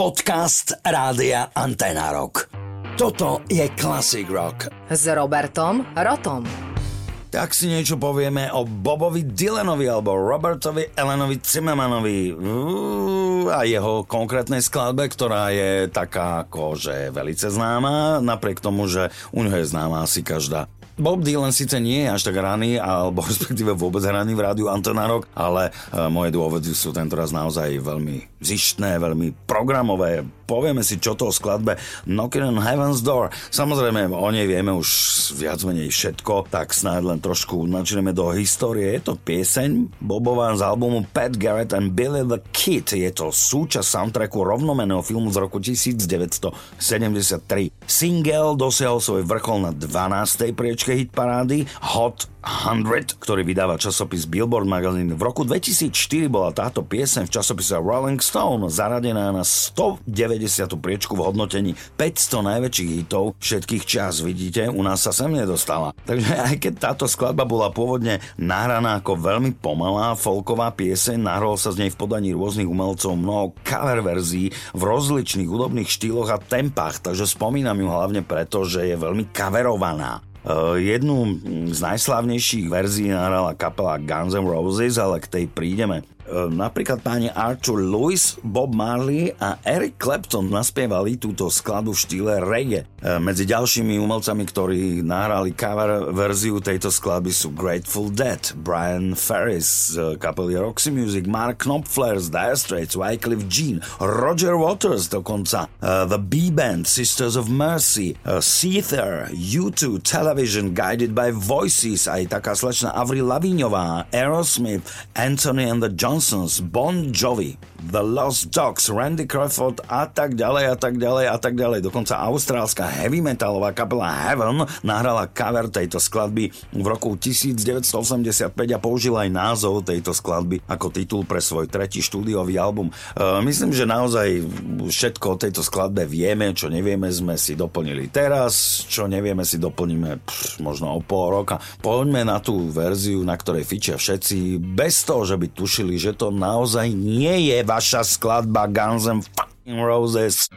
Podcast Rádia Antena Rock. Toto je Classic Rock. S Robertom Rotom. Tak si niečo povieme o Bobovi Dylanovi alebo Robertovi Elenovi Zimmermanovi a jeho konkrétnej skladbe, ktorá je taká akože velice známa, napriek tomu, že u neho je známa asi každá. Bob Dylan síce nie je až tak raný, alebo respektíve vôbec raný v rádiu Antonárok, ale e, moje dôvody sú tentoraz naozaj veľmi zištné, veľmi programové, povieme si, čo to o skladbe Knocking on Heaven's Door. Samozrejme, o nej vieme už viac menej všetko, tak snáď len trošku načneme do histórie. Je to pieseň Bobová z albumu Pat Garrett and Billy the Kid. Je to súčasť soundtracku rovnomeného filmu z roku 1973. Single dosiahol svoj vrchol na 12. priečke hitparády Hot 100, ktorý vydáva časopis Billboard Magazine. V roku 2004 bola táto pieseň v časopise Rolling Stone zaradená na 190. priečku v hodnotení 500 najväčších hitov všetkých čas. Vidíte, u nás sa sem nedostala. Takže aj keď táto skladba bola pôvodne nahraná ako veľmi pomalá folková pieseň, nahralo sa z nej v podaní rôznych umelcov mnoho cover verzií v rozličných hudobných štýloch a tempách, takže spomínam ju hlavne preto, že je veľmi coverovaná. Uh, jednu z najslávnejších verzií nahrala kapela Guns N' Roses, ale k tej prídeme. Ehm, napríklad páni Arthur Lewis, Bob Marley a Eric Clapton naspievali túto skladu v štýle reggae. Ehm, medzi ďalšími umelcami, ktorí nahrali cover verziu tejto skladby sú Grateful Dead, Brian Ferris z kapely Roxy Music, Mark Knopfler z Dire Straits, Wycliffe Jean, Roger Waters dokonca, uh, The B-Band, Sisters of Mercy, Seether, U2, Television, Guided by Voices, aj taká slečna Avril Laviňová, Aerosmith, Anthony and the John Johnsons, Bon Jovi, The Lost Dogs, Randy Crawford a tak ďalej a tak ďalej a tak ďalej. Dokonca austrálska heavy metalová kapela Heaven nahrala cover tejto skladby v roku 1985 a použila aj názov tejto skladby ako titul pre svoj tretí štúdiový album. E, myslím, že naozaj všetko o tejto skladbe vieme, čo nevieme sme si doplnili teraz, čo nevieme si doplníme pff, možno o pol roka. Poďme na tú verziu, na ktorej fičia všetci, bez toho, že by tušili, že to naozaj nie je vaša skladba Guns N' Roses.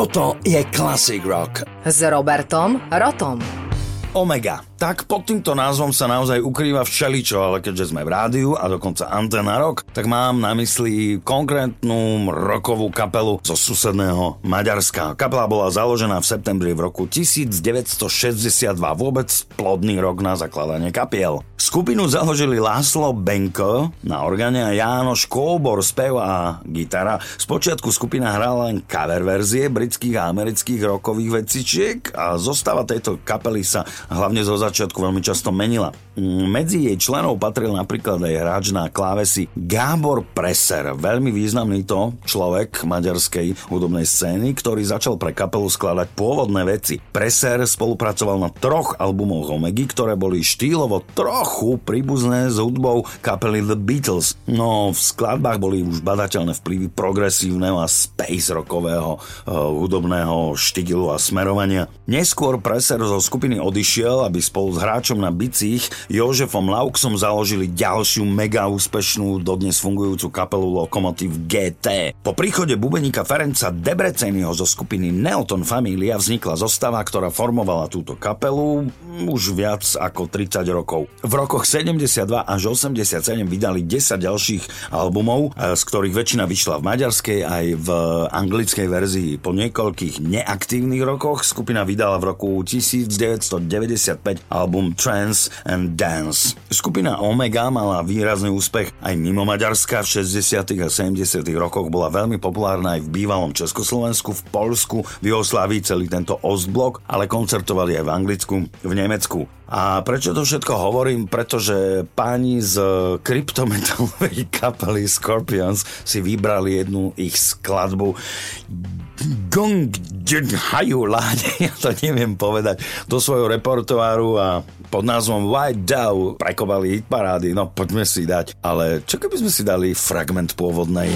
Toto je Classic Rock. S Robertom Rotom. Omega. Tak pod týmto názvom sa naozaj ukrýva všeličo, ale keďže sme v rádiu a dokonca Antena Rock, tak mám na mysli konkrétnu rokovú kapelu zo susedného Maďarska. Kapela bola založená v septembri v roku 1962, vôbec plodný rok na zakladanie kapiel. Skupinu založili Láslo Benko na organe a Jánoš Kóbor, spev a gitara. Spočiatku skupina hrala len cover verzie britských a amerických rokových vecičiek a zostava tejto kapely sa hlavne zo začiatku veľmi často menila. Medzi jej členov patril napríklad aj hráč na klávesi Gábor Preser, veľmi významný to človek maďarskej hudobnej scény, ktorý začal pre kapelu skladať pôvodné veci. Preser spolupracoval na troch albumoch Omegy, ktoré boli štýlovo trochu príbuzné s hudbou kapely The Beatles. No, v skladbách boli už badateľné vplyvy progresívneho a space rockového uh, hudobného štýlu a smerovania. Neskôr Preser zo skupiny odišiel, aby spolu s hráčom na bicích Jožefom Lauxom založili ďalšiu mega úspešnú dodnes fungujúcu kapelu Lokomotiv GT. Po príchode bubeníka Ferenca Debreceniho zo skupiny Neoton Familia vznikla zostava, ktorá formovala túto kapelu už viac ako 30 rokov. V rokoch 72 až 87 vydali 10 ďalších albumov, z ktorých väčšina vyšla v maďarskej aj v anglickej verzii. Po niekoľkých neaktívnych rokoch skupina vydala v roku 1995 album Trans and Dance. Skupina Omega mala výrazný úspech aj mimo Maďarska. V 60. a 70. rokoch bola veľmi populárna aj v bývalom Československu, v Polsku, v Jugoslávii celý tento Ostblok, ale koncertovali aj v Anglicku, v Nemecku. A prečo to všetko hovorím? Pretože páni z kryptometalovej kapely Scorpions si vybrali jednu ich skladbu Gong Hajú Láde, ja to neviem povedať, do svojho repertoáru a pod názvom White Dow prekovali hit parády, no poďme si dať. Ale čo keby sme si dali fragment pôvodnej?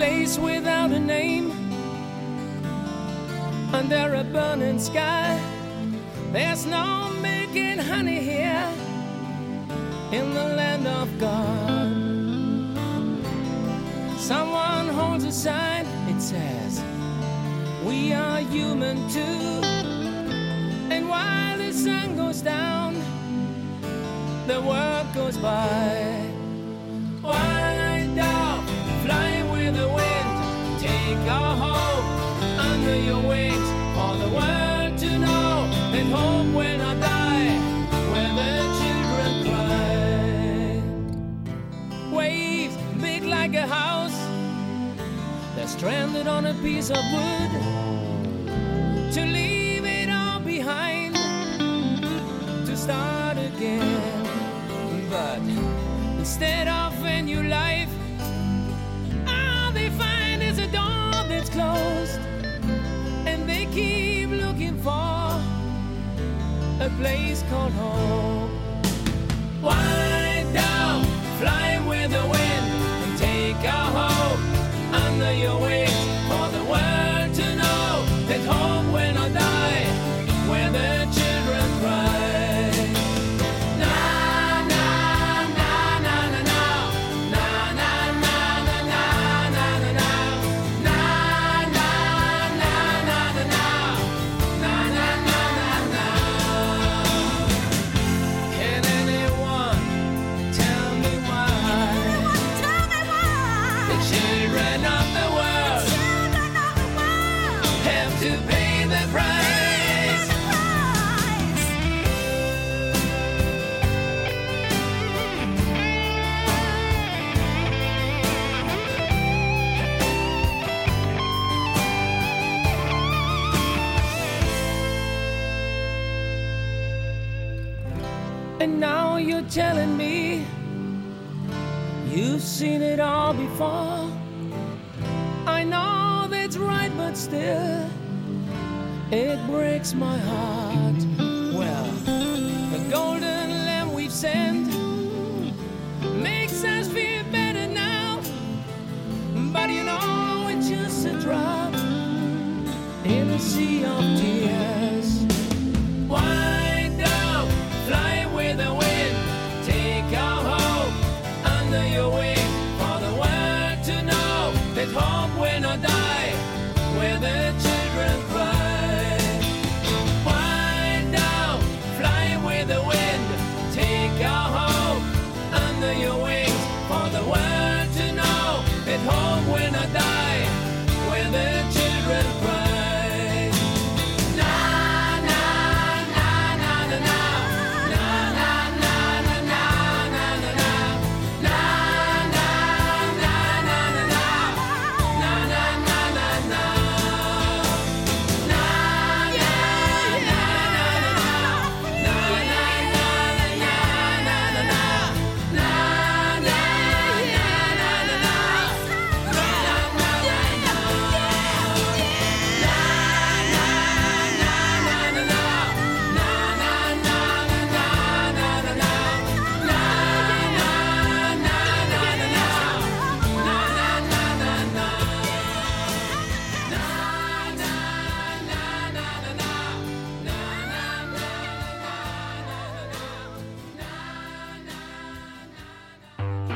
place without a name. Under a burning sky, there's no making honey here in the land of God. Someone holds a sign, it says, We are human too. And while the sun goes down, the world goes by. the wind. Take a hope under your wings for the world to know that hope will not die where the children cry. Waves big like a house, they're stranded on a piece of wood. To leave it all behind, to start again. But instead of that's closed, and they keep looking for a place called home. Why down, fly with the wind, it breaks my heart. Well, the golden lamb we've sent makes us feel better now, but you know it's just a drop in a sea of tears. Wind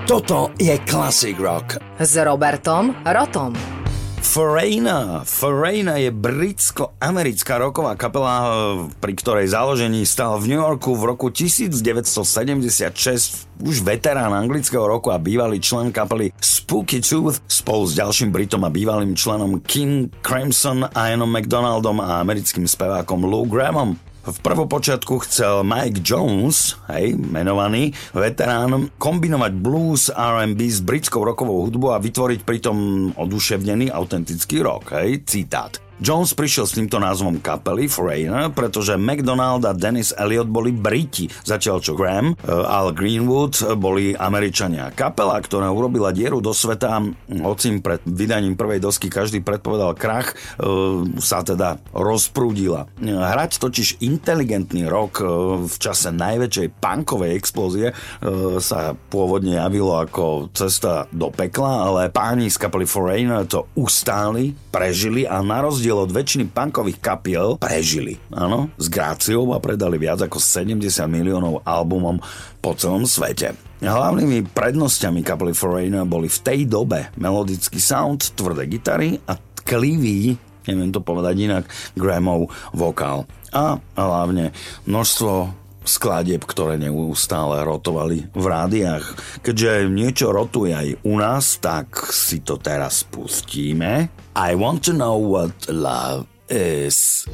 Toto je Classic Rock. S Robertom Rotom. Foreigner. Foreigner je britsko-americká roková kapela, eh, pri ktorej založení stal v New Yorku v roku 1976 už veterán anglického roku a bývalý člen kapely Spooky Tooth spolu s ďalším Britom a bývalým členom Kim Crimson, Ianom McDonaldom a americkým spevákom Lou Grahamom. V prvopočiatku chcel Mike Jones, hej, menovaný veterán, kombinovať blues, R&B s britskou rokovou hudbou a vytvoriť pritom oduševnený autentický rock, hej, citát. Jones prišiel s týmto názvom kapely Foreigner, pretože McDonald a Dennis Elliot boli Briti, zatiaľ čo Graham, eh, Al Greenwood boli Američania. Kapela, ktorá urobila dieru do sveta, hoci im pred vydaním prvej dosky každý predpovedal krach, eh, sa teda rozprúdila. Hrať totiž inteligentný rock eh, v čase najväčšej punkovej explózie sa pôvodne javilo ako cesta do pekla, ale páni z kapely Foreigner to ustáli, prežili a na rozdiel rozdiel od väčšiny punkových kapiel prežili. Áno, s gráciou a predali viac ako 70 miliónov albumom po celom svete. Hlavnými prednosťami kapely Foreigner boli v tej dobe melodický sound, tvrdé gitary a tklivý, neviem to povedať inak, Grahamov vokál. A hlavne množstvo skladieb, ktoré neustále rotovali v rádiách. Keďže niečo rotuje aj u nás, tak si to teraz pustíme. I want to know what love is.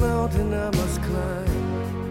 Mountain I must climb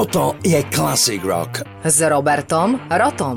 Toto je Classic Rock. S Robertom Rotom.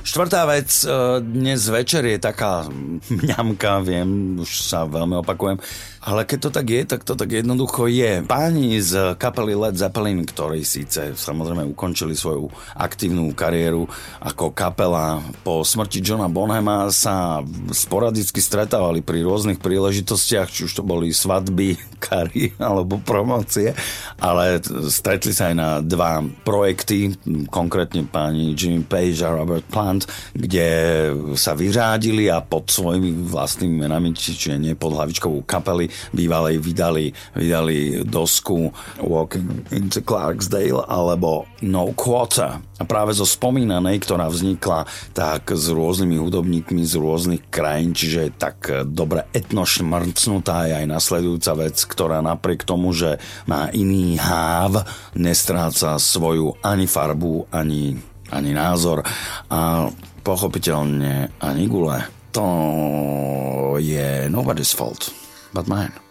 Štvrtá vec, e, dnes večer je taká mňamka, viem, už sa veľmi opakujem, ale keď to tak je, tak to tak jednoducho je. Páni z kapely Led Zeppelin, ktorí síce samozrejme ukončili svoju aktívnu kariéru ako kapela, po smrti Johna Bonhama sa sporadicky stretávali pri rôznych príležitostiach, či už to boli svadby, kary alebo promócie, ale stretli sa aj na dva projekty, konkrétne páni Jimmy Page a Robert Plant, kde sa vyřádili a pod svojimi vlastnými menami, čiže nie pod hlavičkovú kapely, bývalej vydali, vydali dosku Walking into Clarksdale alebo No Quarter. A práve zo spomínanej, ktorá vznikla tak s rôznymi hudobníkmi z rôznych krajín, čiže je tak dobre etnošmrcnutá je aj nasledujúca vec, ktorá napriek tomu, že má iný háv, nestráca svoju ani farbu, ani, ani názor a pochopiteľne ani gule. To je nobody's fault but mine.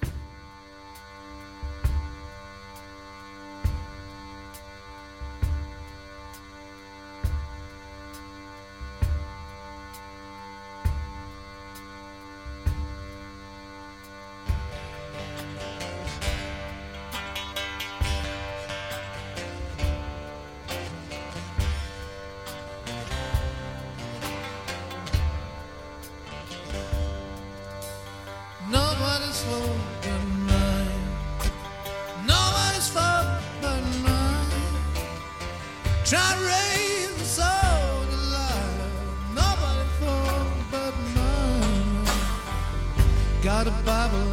nobody but mine. Got a Bible